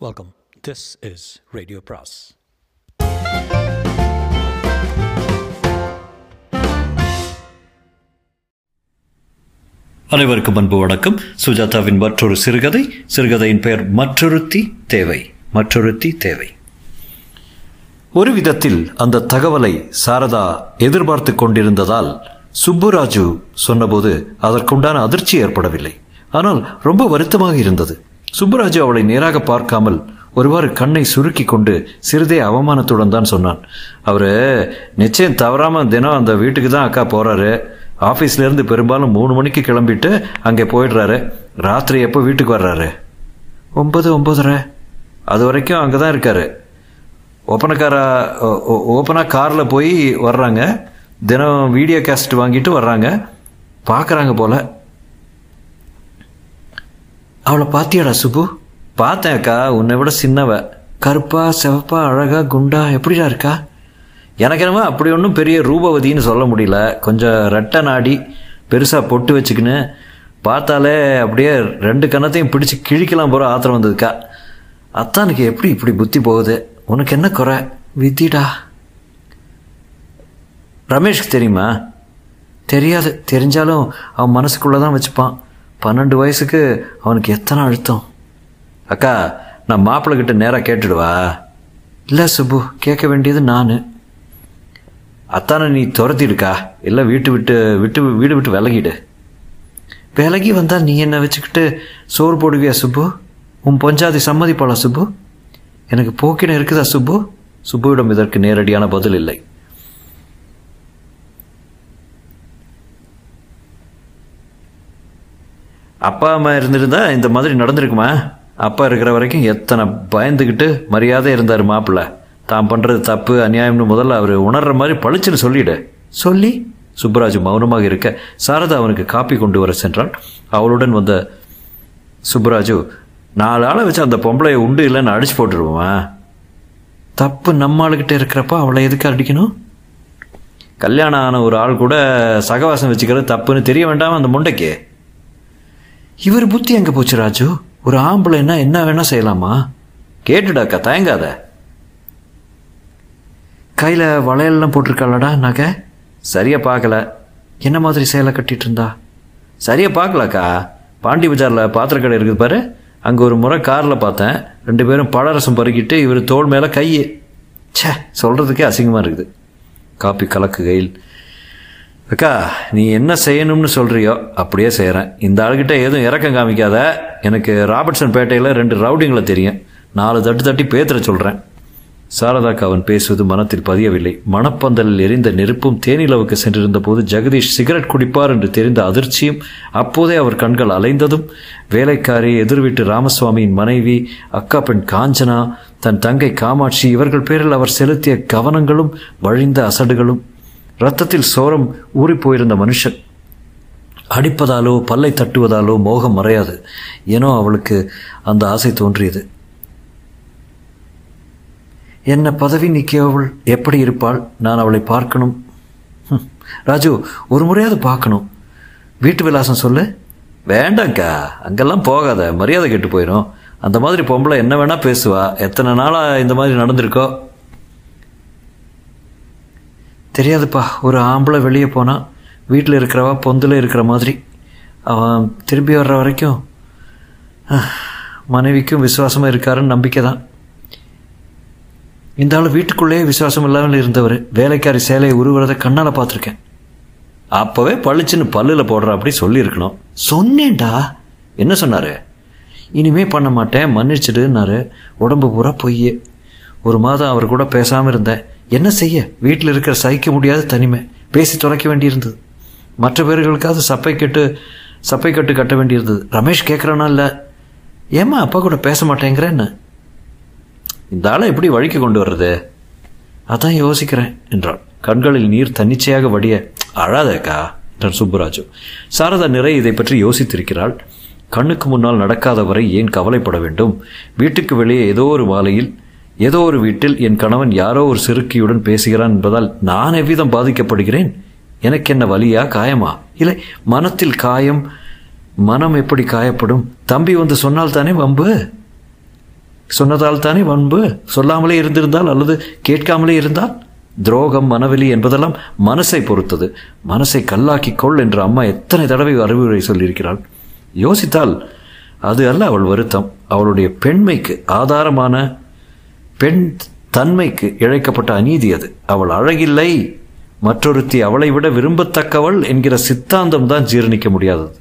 Welcome. This is Radio Pras. அனைவருக்கும் அன்பு வணக்கம். சுஜாதாவின் மற்றொரு சிறுகதை. சிறுகதையின் பெயர் மற்றொருத்தி தேவை. மற்றொருத்தி தேவை. ஒரு விதத்தில் அந்த தகவலை சாரதா எதிர்பார்த்து கொண்டிருந்ததால் சுப்புராஜு சொன்னபோது அதற்குண்டான அதிர்ச்சி ஏற்படவில்லை. ஆனால் ரொம்ப வருத்தமாக இருந்தது. சுப்புராஜு அவளை நேராக பார்க்காமல் ஒருவாறு கண்ணை சுருக்கி கொண்டு சிறிதே அவமானத்துடன் தான் சொன்னான். அவரு நிச்சயம் தவறாமல் தினம் அந்த வீட்டுக்கு தான் அக்கா போறாரு. ஆஃபீஸ்லேருந்து பெரும்பாலும் மூணு மணிக்கு கிளம்பிட்டு அங்கே போயிடுறாரு. ராத்திரி எப்போ வீட்டுக்கு வர்றாரு? ஒன்பது ஒம்பதுரை அது வரைக்கும் அங்கே தான் இருக்காரு. ஓப்பனக்காரா ஓப்பனாக காரில் போய் வர்றாங்க. தினம் வீடியோ கேசட் வாங்கிட்டு வர்றாங்க. பார்க்குறாங்க போல. அவளை பார்த்தியாடா சுபு பார்த்தேன் அக்கா உன்னை விட சின்னவ. கருப்பா செவப்பா அழகா குண்டா எப்படிடா இருக்கா? எனக்கு என்னமோ அப்படி ஒன்றும் பெரிய ரூபவதின்னு சொல்ல முடியல. கொஞ்சம் ரெட்டை நாடி பெருசாக பொட்டு வச்சுக்கின்னு பார்த்தாலே அப்படியே ரெண்டு கன்னத்தையும் பிடிச்சி கிழிக்கலாம் போகிற ஆத்திரம் வந்ததுக்கா அத்தானுக்கு எப்படி இப்படி புத்தி போகுது? உனக்கு என்ன குறை? வித்திடா. ரமேஷ்க்கு தெரியுமா? தெரியாது. தெரிஞ்சாலும் அவன் மனசுக்குள்ளே தான் வச்சுப்பான். பன்னெண்டு வயசுக்கு அவனுக்கு எத்தனை அழுத்தம்? அக்கா நான் மாப்பிள்ளை கிட்ட நேராக கேட்டுடுவா. இல்லை சுப்பு கேட்க வேண்டியது நான். அத்தானை நீ துரத்திடுக்கா. இல்லை வீட்டு விட்டு விட்டு வீடு விட்டு விலகிடு. விலகி வந்தால் நீ என்னை வச்சுக்கிட்டு சோறு போடுவியா சுப்பு? உன் பொஞ்சாதி சம்மதிப்பாளா சுப்பு? எனக்கு போக்கின இருக்குதா சுப்பு? சுப்புவிடம் இதற்கு நேரடியான பதில் இல்லை. அப்பா அம்மா இருந்திருந்தா இந்த மாதிரி நடந்திருக்குமா? அப்பா இருக்கிற வரைக்கும் எத்தனை பயந்துக்கிட்டு மரியாதை இருந்தார் மாப்பிள்ளை. தான் பண்ணுறது தப்பு அநியாயம்னு முதல்ல அவர் உணர்ற மாதிரி பளிச்சுன்னு சொல்லிடு. சொல்லி சுப்பராஜு மௌனமாக இருக்க சாரதா அவனுக்கு காப்பி கொண்டு வர சென்றான். அவளுடன் வந்த சுப்பராஜு நாலு ஆளை வச்சு அந்த பொம்பளையை உண்டு இல்லைன்னு அடிச்சு போட்டுருவான் தப்பு நம்ம ஆளுக்கிட்ட இருக்கிறப்ப அவளை எதுக்கு அடிக்கணும்? கல்யாணம் ஆன ஒரு ஆள் கூட சகவாசம் வச்சுக்கிறது தப்புன்னு தெரிய வேண்டாம் அந்த முண்டைக்கு? இவர் புத்தி எங்கே போச்சு ராஜு? ஒரு ஆம்பளைன்னா என்ன வேணா செய்யலாமா? கேட்டுடாக்கா தயங்காத. கையில் வளையல்லாம் போட்டிருக்காளடா நகை? சரியாக பார்க்கல. என்ன மாதிரி சேலை கட்டிட்டு இருந்தா? சரியாக பார்க்கலக்கா பாண்டி பஜாரில் பாத்திர கடை இருக்குது பாரு. அங்கே ஒரு முறை காரில் பார்த்தேன். ரெண்டு பேரும் பழரசம் பருகிட்டு இவர் தோல் மேலே கையே ச்சே சொல்கிறதுக்கே அசிங்கமாக இருக்குது. காப்பி கலக்குகையில் அக்கா நீ என்ன செய்யணும்னு சொல்கிறியோ அப்படியே செய்கிறேன் இந்த ஆளுகிட்ட எதுவும் இறக்கம் காமிக்காத. எனக்கு ராபர்ட்சன் பேட்டையில் ரெண்டு ரவுடிங்களை தெரியும். நாலு தட்டு தட்டி பேத்துற சொல்கிறேன் சாரதாக்கு அவன் பேசுவது மனத்தில் பதியவில்லை. மணப்பந்தலில் எரிந்த நெருப்பும் தேனிலவுக்கு சென்றிருந்த போது ஜெகதீஷ் சிகரெட் குடிப்பார் என்று தெரிந்த அதிர்ச்சியும் அப்போதே அவர் கண்கள் அலைந்ததும் வேலைக்காரி எதிர்வீட்டு ராமசுவாமியின் மனைவி அக்கா பெண் காஞ்சனா தன் தங்கை காமாட்சி இவர்கள் பேரில் அவர் செலுத்திய கவனங்களும் வழிந்த அசடுகளும் ரத்தத்தில் சோரம் ஊறி போயிருந்த மனுஷன். அடிப்பதாலோ பல்லை தட்டுவதாலோ மோகம் மறையாது. ஏனோ அவளுக்கு அந்த ஆசை தோன்றியது. என்ன பதவி நிற்கியவள் எப்படி இருப்பாள்? நான் அவளை பார்க்கணும். ராஜு ஒரு முறையாவது பார்க்கணும். வீட்டு விலாசம் சொல்லு. வேண்டாங்க்கா அங்கெல்லாம் போகாத. மரியாதை கெட்டு போயிடும் அந்த மாதிரி பொம்பளை என்ன வேணால் பேசுவா. எத்தனை நாளாக இந்த மாதிரி நடந்திருக்கோ? தெரியாதுப்பா. ஒரு ஆம்பளை வெளியே போனால் வீட்டில் இருக்கிறவா பொந்தில் இருக்கிற மாதிரி. அவன் திரும்பி வர்ற வரைக்கும் மனைவிக்கும் விசுவாசமாக இருக்காருன்னு நம்பிக்கை தான். இந்த ஆள் வீட்டுக்குள்ளேயே விசுவாசம் இல்லாமல் இருந்தவர். வேலைக்காரி சேலையை உருவுறதை கண்ணால் பார்த்துருக்கேன். அப்போவே பளிச்சுன்னு பல்லில் போடுற அப்படி சொல்லியிருக்கணும். சொன்னேன்டா. என்ன சொன்னார்? இனிமே பண்ண மாட்டேன் மன்னிச்சிடுன்னாரு. உடம்பு பூரா பொய்யே. ஒரு மாதம் அவர் கூட பேசாமல் இருந்தேன். என்ன செய்ய? வீட்டில் இருக்கிற சகிக்க முடியாத தனிமை. பேசி தொலைக்க வேண்டியிருந்தது. மற்ற பேர்களுக்காவது சப்பை கட்டு சப்பை கட்டு கட்ட வேண்டியிருந்தது. ரமேஷ் கேட்குறானா இல்லை? ஏம்மா அப்பா கூட பேச மாட்டேங்கிறேன்னு இந்த ஆளை எப்படி வழிக்கு கொண்டு வர்றது? அதான் யோசிக்கிறேன் என்றாள். கண்களில் நீர் தன்னிச்சையாக வடிய அழாதக்கா என்றான் சுப்புராஜு. சாரதா நிறை இதை பற்றி யோசித்திருக்கிறாள். கண்ணுக்கு முன்னால் நடக்காத வரை ஏன் கவலைப்பட வேண்டும்? வீட்டுக்கு வெளியே ஏதோ ஒரு மாலையில் ஏதோ ஒரு வீட்டில் என் கணவன் யாரோ ஒரு சிறுக்கியுடன் பேசுகிறான் என்பதால் நான் எவ்விதம் பாதிக்கப்படுகிறேன்? எனக்கு என்ன வலியா காயமா? இல்லை மனத்தில் காயம் மனம் எப்படி காயப்படும்? தம்பி வந்து சொன்னால் தானே வம்பு? சொன்னதால் தானே வன்பு சொல்லாமலே இருந்திருந்தால் அல்லது கேட்காமலே இருந்தால்? துரோகம் மனவெளி என்பதெல்லாம் மனசை பொறுத்தது. மனசை கல்லாக்கி கொள் என்று அம்மா எத்தனை தடவை அறிவுரை சொல்லியிருக்கிறாள். யோசித்தால் அது அல்ல அவள் வருத்தம். அவளுடைய பெண்மைக்கு ஆதாரமான பெண் தன்மைக்கு இழைக்கப்பட்ட அநீதி அது. அவள் அழகில்லை. மற்றொருத்தி அவளை விட விரும்பத்தக்கவள் என்கிற சித்தாந்தம் தான் ஜீரணிக்க முடியாதது.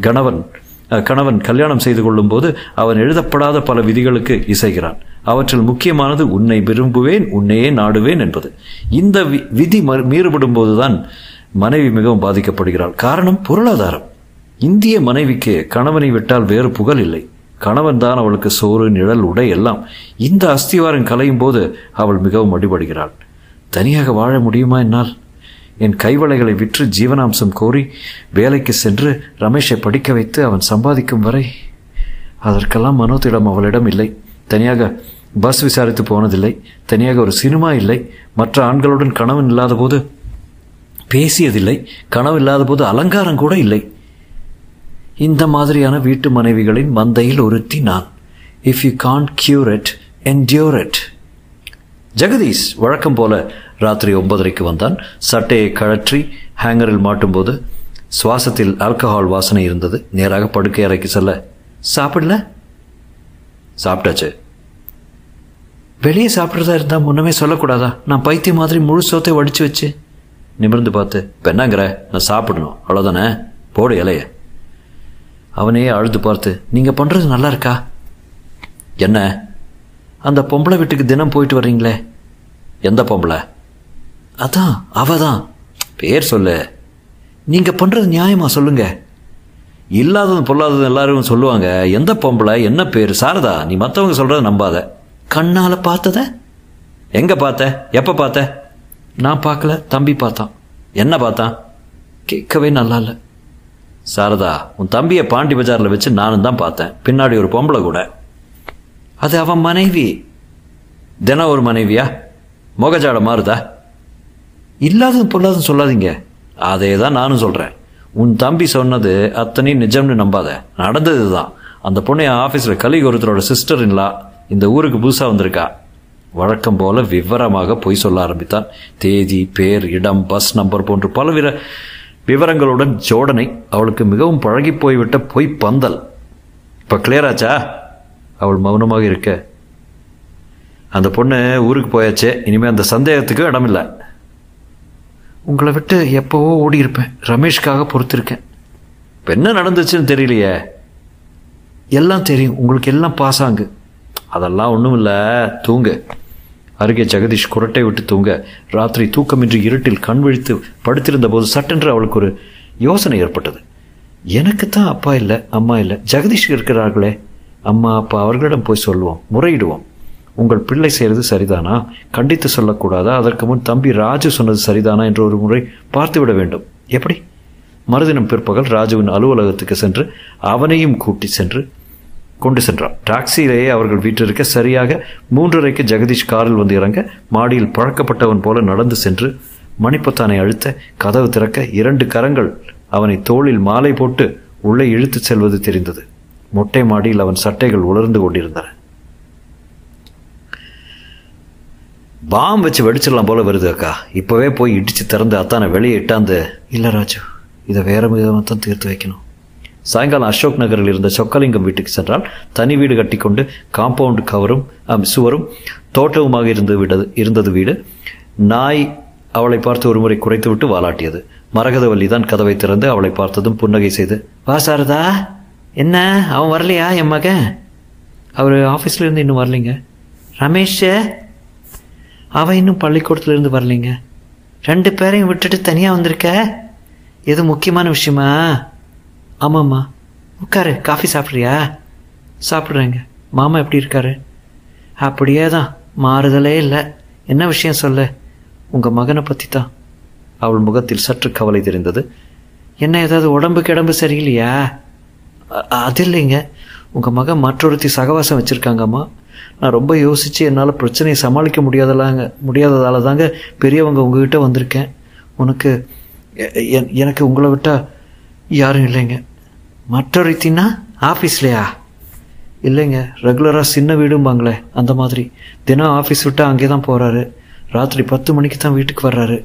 கணவன் கணவன் கல்யாணம் செய்து கொள்ளும்போது அவன் எழுதப்படாத பல விதிகளுக்கு இசைகிறான். அவற்றில் முக்கியமானது உன்னை விரும்புவேன் உன்னையே நாடுவேன் என்பது. இந்த வி- விதி மீறுபடும் போதுதான் மனைவி மிகவும் பாதிக்கப்படுகிறாள். காரணம் பொருளாதாரம். இந்திய மனைவிக்கு கணவனை விட்டால் வேறு புகழ் இல்லை. கணவன் தான் அவளுக்கு சோறு நிழல் உடை எல்லாம். இந்த அஸ்திவாரம் கலையும் போது அவள் மிகவும் அடிபடுகிறாள். தனியாக வாழ முடியுமா என்னால்? என் கைவளைகளை விற்று ஜீவனாம்சம் கோரி வேலைக்கு சென்று ரமேஷை படிக்க வைத்து அவன் சம்பாதிக்கும் வரை அதற்கெல்லாம் மனோத்திடம் அவளிடம் இல்லை. தனியாக பஸ் விசாரித்து போனதில்லை. தனியாக ஒரு சினிமா இல்லை. மற்ற ஆண்களுடன் கணவன் இல்லாத போது பேசியதில்லை. கனவு இல்லாத போது அலங்காரம் கூட இல்லை. இந்த மாதிரியான வீட்டு மனைவிகளின் மந்தையில் ஒருத்தி நான் if you can't cure it endure it Jagadish வழக்கம் போல ராத்திரி ஒன்பதரைக்கு வந்தான். சட்டையை கழற்றி ஹேங்கரில் மாட்டும்போது சுவாசத்தில் ஆல்கஹால் வாசனை இருந்தது. நேராக படுக்கை அறைக்கு செல்ல சாப்பிடல? சாப்பிட்டாச்சு. வெளியே சாப்பிட்றதா இருந்தால் முன்னமே சொல்லக்கூடாதா? நான் பைத்தியம் மாதிரி முழு சோத்தை வடிச்சு வச்சு. நிமிர்ந்து பார்த்து இப்போ என்னங்கிற நான் சாப்பிடணும். அவ்வளோதானே போடு இலைய. அவனையே அழுது பார்த்து நீங்கள் பண்ணுறது நல்லா இருக்கா என்ன? அந்த பொம்பளை வீட்டுக்கு தினம் போயிட்டு வர்றீங்களே? எந்த பொம்பளை? அதான் அவ தான் பேர் சொல்லு. நீங்கள் பண்ணுறது நியாயமா சொல்லுங்க. இல்லாதது பொல்லாதது எல்லாரும் சொல்லுவாங்க எந்த பொம்பளை என்ன பேர்? சாரதா நீ மற்றவங்க சொல்கிறத நம்பாத. கண்ணால் பார்த்தத? எங்கே பார்த்த? எப்போ பார்த்த? நான் பார்க்கல தம்பி பார்த்தான். என்ன பார்த்தான்? கேட்கவே நல்லா இல்லை. சாரதா உன் தம்பியை பாண்டி பஜாரில் வச்சு நானும் தான் பார்த்தேன். பின்னாடி ஒரு பொம்பளை கூட. அது அவன் மனைவி. தினம் ஒரு மனைவியா? முகஜாட மாறுதா? இல்லாததும் பொல்லாதும் சொல்லாதீங்க. அதே தான் நானும் சொல்கிறேன் உன் தம்பி சொன்னது அத்தனையும் நிஜம்னு நம்பாத. நடந்தது தான் அந்த பொண்ணு என் ஆஃபீஸில் கலிக் ஒருத்தரோட சிஸ்டர் இல்லா இந்த ஊருக்கு புதுசாக வந்திருக்கா. வழக்கம் போல விவரமாக பொய் சொல்ல ஆரம்பித்தான். தேதி பேர் இடம் பஸ் நம்பர் போன்று பலவித விவரங்களுடன் ஜோடனை அவளுக்கு மிகவும் பழகி போய்விட்ட பொய் பந்தல். இப்போ கிளியராச்சா அவள் மௌனமாக இருக்க. அந்த பொண்ணு ஊருக்கு போயாச்சே இனிமேல் அந்த சந்தேகத்துக்கு இடமில்லை. உங்களை விட்டு எப்போவோ ஓடி இருப்பேன் ரமேஷ்காக பொறுத்திருக்கேன். இப்போ என்ன நடந்துச்சுன்னு தெரியலையே. எல்லாம் தெரியும். உங்களுக்கு எல்லாம் பாசாங்கு. அதெல்லாம் ஒன்றும் இல்லை தூங்கு. அருகே ஜெகதீஷ் குரட்டை விட்டு தூங்க ராத்திரி தூக்கமின்றி இருட்டில் கண் விழித்து படுத்திருந்த போது சட்டென்று அவளுக்கு ஒரு யோசனை ஏற்பட்டது. எனக்கு தான் அப்பா இல்லை அம்மா இல்லை ஜெகதீஷ் இருக்கிறார்களே. அம்மா அப்பா அவர்களிடம் போய் சொல்லுவோம் முறையிடுவோம். உங்கள் பிள்ளை செய்கிறது சரிதானா? கண்டித்து சொல்லக்கூடாதா? அதற்கு முன் தம்பி ராஜு சொன்னது சரிதானா? என்று ஒரு முறை பார்த்துவிட வேண்டும். எப்படி? மறுதினம் பிற்பகல் ராஜுவின் அலுவலகத்துக்கு சென்று அவனையும் கூட்டி சென்று கொண்டு சென்றான். டாக்ஸியிலேயே அவர்கள் வீட்டிற்க சரியாக மூன்றரைக்கு ஜெகதீஷ் காரில் வந்து இறங்க மாடியில் பழக்கப்பட்டவன் போல நடந்து சென்று மணிப்பத்தானை அழுத்த கதவு திறக்க இரண்டு கரங்கள் அவனை தோளில் மாலை போட்டு உள்ளே இழுத்துச் செல்வது தெரிந்தது. மொட்டை மாடியில் அவன் சட்டைகள் உலர்ந்து கொண்டிருந்தன. பாம் வச்சு வெடிச்சிடலாம் போல வருது அக்கா. இப்போவே போய் இடித்து திறந்து அத்தானை வெளியே இட்டாந்து இல்லை ராஜு இதை வேறு விதமாக தான் தீர்த்து வைக்கணும். சாயங்காலம் அசோக் நகரில் இருந்த சொக்கலிங்கம் வீட்டுக்கு சென்றால் தனி வீடு கட்டிக்கொண்டு காம்பவுண்ட் கவரும் அம், சுவரும் தோட்டவுமாக இருந்து விடது இருந்தது வீடு. நாய் அவளை பார்த்து ஒருமுறை குறைத்துவிட்டு வாலாட்டியது. மரகதவல்லி தான் கதவை திறந்து அவளை பார்த்ததும் புன்னகை செய்து வா சாரதா. என்ன? அவன் வரலையா என் மகன்? அவர் ஆஃபீஸ்லேருந்து இன்னும் வரலைங்க. ரமேஷ் அவன் இன்னும் பள்ளிக்கூடத்துலேருந்து வரலைங்க. ரெண்டு பேரையும் விட்டுட்டு தனியாக வந்திருக்க? எது முக்கியமான விஷயமா? ஆமாம்மா. உட்காரு காஃபி சாப்பிட்றியா? சாப்பிட்றேங்க. மாமா எப்படி இருக்காரு? அப்படியே தான் மாறுதலே இல்லை. என்ன விஷயம் சொல்லு? உங்கள் மகனை பற்றி தான் அவள் முகத்தில் சற்று கவலை தெரிந்தது. என்ன ஏதாவது உடம்பு கிடம்பு சரியில்லையா? அது இல்லைங்க. உங்கள் மகன் மற்றொருத்தி சகவாசம் வச்சுருக்காங்கம்மா. நான் ரொம்ப யோசித்து என்னால் பிரச்சனையை சமாளிக்க முடியாதலாங்க முடியாததால தாங்க பெரியவங்க உங்ககிட்ட வந்திருக்கேன். உனக்கு எனக்கு உங்களை விட்டால் யாரும் இல்லைங்க. மற்றொருத்தின்னா ஆஃபீஸ்லையா இல்லைங்க ரெகுலராக சின்ன வீடும்பாங்களே அந்த மாதிரி. தினம் ஆஃபீஸ் விட்டு அங்கே தான் போகிறாரு ராத்திரி பத்து மணிக்கு தான் வீட்டுக்கு வர்றாரு.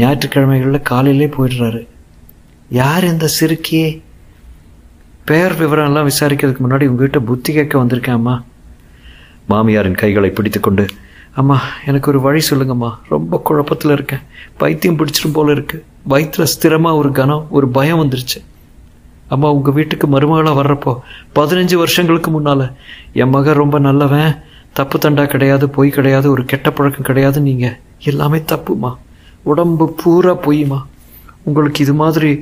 ஞாயிற்றுக்கிழமைகளில் காலையிலே போயிடுறாரு. யார் இந்த சிறுக்கியே பெயர் விவரம்லாம் விசாரிக்கிறதுக்கு முன்னாடி உங்ககிட்ட புத்தி கேட்க வந்திருக்கேன் அம்மா. மாமியாரின் கைகளை பிடித்துக்கொண்டு அம்மா எனக்கு ஒரு வழி சொல்லுங்கம்மா. ரொம்ப குழப்பத்தில் இருக்கேன். பைத்தியம் பிடிச்சிரும் போல இருக்குது வயிற்றில் ஸ்திரமாக ஒரு கனம் ஒரு பயம் வந்துருச்சு. அம்மா உங்கள் வீட்டுக்கு மருமகளாக வர்றப்போ பதினஞ்சு வருஷங்களுக்கு முன்னால் என் மகன் ரொம்ப நல்லவன் தப்பு தண்டா கிடையாது பொய் கிடையாது ஒரு கெட்ட பழக்கம் கிடையாது நீங்கள் எல்லாமே தப்புமா? உடம்பு பூரா பொய்யுமா உங்களுக்கு இது மாதிரி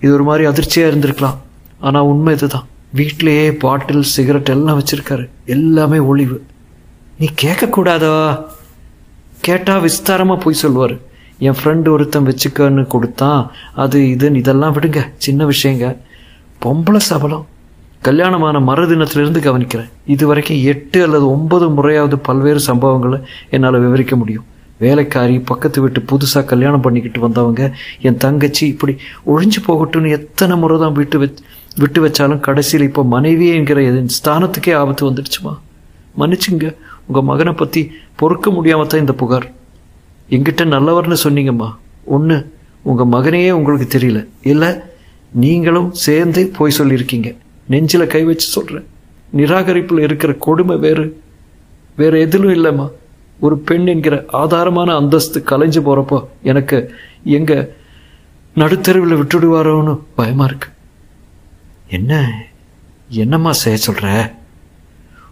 இது ஒரு மாதிரி அதிர்ச்சியாக இருந்திருக்கலாம். ஆனால் உண்மை இதுதான். வீட்டிலேயே பாட்டில் சிகரெட் எல்லாம் வச்சுருக்காரு. எல்லாமே ஒளிவு. நீ கேட்கக்கூடாதா? கேட்டால் விஸ்தாரமாக போய் சொல்லுவார். என் ஃப்ரெண்டு ஒருத்தன் வச்சுக்கன்னு கொடுத்தான். அது இதுன்னு இதெல்லாம் விடுங்க. சின்ன விஷயங்க. பொம்பளை சபலம். கல்யாணமான மறுதினத்திலிருந்து கவனிக்கிறேன். இது வரைக்கும் எட்டு அல்லது ஒன்பது முறையாவது பல்வேறு சம்பவங்களை என்னால் விவரிக்க முடியும். வேலைக்காரி பக்கத்து வீட்டு புதுசாக கல்யாணம் பண்ணிக்கிட்டு வந்தவங்க என் தங்கச்சி இப்படி ஒழிஞ்சு போகட்டும்னு எத்தனை முறை தான் விட்டு வச் விட்டு வச்சாலும் கடைசியில் இப்போ மனைவி என்கிற என் ஸ்தானத்துக்கே ஆபத்து வந்துடுச்சுமா? மன்னிச்சுங்க உங்கள் மகனை பற்றி பொறுக்க முடியாமல் தான் இந்த புகார். எங்கிட்ட நல்லவர்னு சொன்னீங்கம்மா. ஒன்று உங்கள் மகனையே உங்களுக்கு தெரியல. இல்லை நீங்களும் சேர்ந்து போய் சொல்லியிருக்கீங்க. நெஞ்சில் கை வச்சு சொல்கிறேன் நிராகரிப்பில் இருக்கிற கொடுமை வேறு. வேறு எதிலும் இல்லைம்மா. ஒரு பெண் என்கிற ஆதாரமான அந்தஸ்து கலைஞ்சு போகிறப்போ எனக்கு எங்கள் நடுத்தெருவில் விட்டுடுவாரோன்னு பயமாக இருக்கு. என்ன? என்னம்மா செய்ய சொல்கிற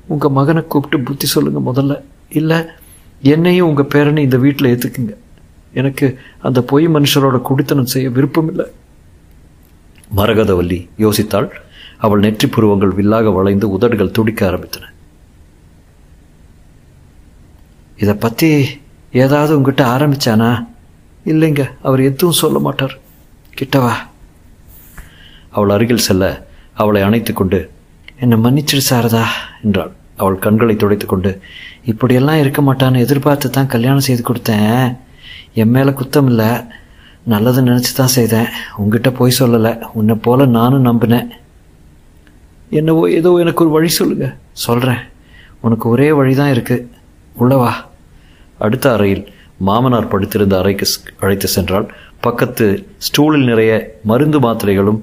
உங்கள் மகனை கூப்பிட்டு புத்தி சொல்லுங்கள் முதல்ல. இல்லை என்னையும் உங்கள் பேரனை இந்த வீட்டில் ஏற்றுக்குங்க எனக்கு அந்த பொய் மனுஷரோட குடித்தனம் செய்ய விருப்பம் இல்லை மரகதவல்லி யோசித்தாள். அவள் நெற்றி புருவங்கள் வில்லாக வளைந்து உதடுகள் துடிக்க ஆரம்பித்தன. இதை பற்றி ஏதாவது உங்ககிட்ட ஆரம்பிச்சானா? இல்லைங்க அவர் எதுவும் சொல்ல மாட்டார். கிட்டவா அவள் அருகில் செல்ல அவளை அணைத்து கொண்டு என்னை மன்னிச்சிடு சாரதா என்றாள். அவள் கண்களை துடைத்து கொண்டு இப்படியெல்லாம் இருக்க மாட்டான்னு எதிர்பார்த்து தான் கல்யாணம் செய்து கொடுத்தேன். என் மேலே குத்தம் இல்லை நல்லது நினச்சி தான் செய்தேன். உங்ககிட்ட போய் சொல்லலை. உன்னை போல நானும் நம்பினேன். என்னவோ ஏதோ எனக்கு ஒரு வழி சொல்லுங்க. சொல்கிறேன் உனக்கு ஒரே வழி தான் இருக்குது உள்ளவா அடுத்த அறையில் மாமனார் படுத்திருந்த அறைக்கு அழைத்து சென்றால் பக்கத்து ஸ்டூலில் நிறைய மருந்து மாத்திரைகளும்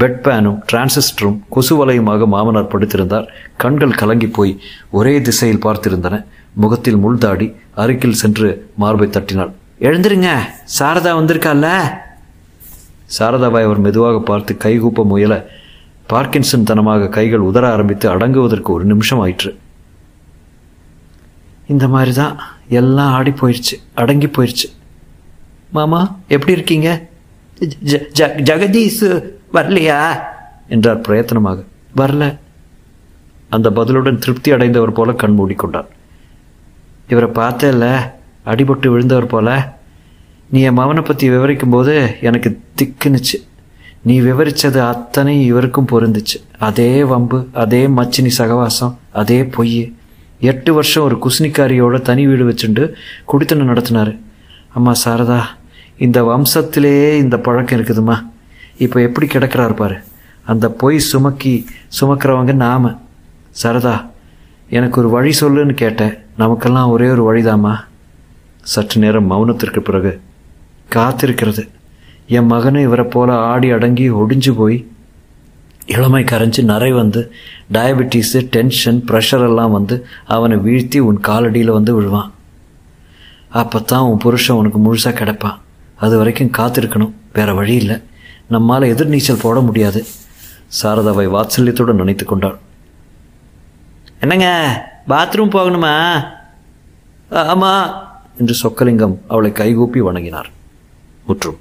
பெட் பேனும் டிரான்சிஸ்டரும் கொசுவலையுமாக மாமனார் படுத்திருந்தார். கண்கள் கலங்கி போய் ஒரே திசையில் பார்த்திருந்தன. முகத்தில் முள்தாடி அருகில் சென்று மார்பை தட்டினாள். எழுந்திருங்க. சாரதா வந்திருக்கால சாரதாவை அவர் மெதுவாக பார்த்து கைகூப்ப முயல பார்க்கின்சன் தனமாக கைகள் உதற ஆரம்பித்து அடங்குவதற்கு ஒரு நிமிஷம் ஆயிற்று. இந்த மாதிரி தான் எல்லாம் ஆடி போயிடுச்சு அடங்கி போயிடுச்சு மாமா எப்படி இருக்கீங்க? ஜெகதீஷ் வரலையா? என்றார் பிரயத்தனமாக. வரல. அந்த பதிலுடன் திருப்தி அடைந்தவர் போல கண் மூடிக்கொண்டார் இவரை பார்த்தேல்ல? அடிபட்டு விழுந்தவர் போல. நீ என் மவனை பற்றி விவரிக்கும் போது எனக்கு திக்குனுச்சு. நீ விவரித்தது அத்தனை இவருக்கும் பொருந்துச்சு. அதே வம்பு அதே மச்சினி சகவாசம் அதே பொய். எட்டு வருஷம் ஒரு குஸ்னிக்காரியோட தனி வீடு வச்சுண்டு குடித்தனம் நடத்தினார். அம்மா சாரதா இந்த வம்சத்திலேயே இந்த பழக்கம் இருக்குதும்மா. இப்போ எப்படி கிடக்கிறாரு பாரு. அந்த பொய் சுமக்கி சுமக்கிறவங்க நாம. சரதா எனக்கு ஒரு வழி சொல்லுன்னு கேட்டேன். நமக்கெல்லாம் ஒரே ஒரு வழிதாம்மா. சற்று நேரம் மௌனத்திற்கு பிறகு காத்திருக்கிறது. என் மகனை இவரை போல் ஆடி அடங்கி ஒடிஞ்சு போய் இளமை கரைஞ்சி நரை வந்து டயபெட்டிஸு டென்ஷன் ப்ரெஷர் எல்லாம் வந்து அவனை வீழ்த்தி உன் காலடியில் வந்து விழுவான். அப்போ தான் உன் புருஷன் உனக்கு முழுசாக கிடப்பான். அது வரைக்கும் காத்திருக்கணும். வேற வழி இல்லை. நம்மால் எதிர்நீச்சல் போட முடியாது. சாரதாவை வாத்சல்யத்துடன் நினைத்து கொண்டாள். என்னங்க? பாத்ரூம் போகணுமா? ஆமாம் என்று சொக்கலிங்கம் அவளை கைகூப்பி வணங்கினார். முற்றும்.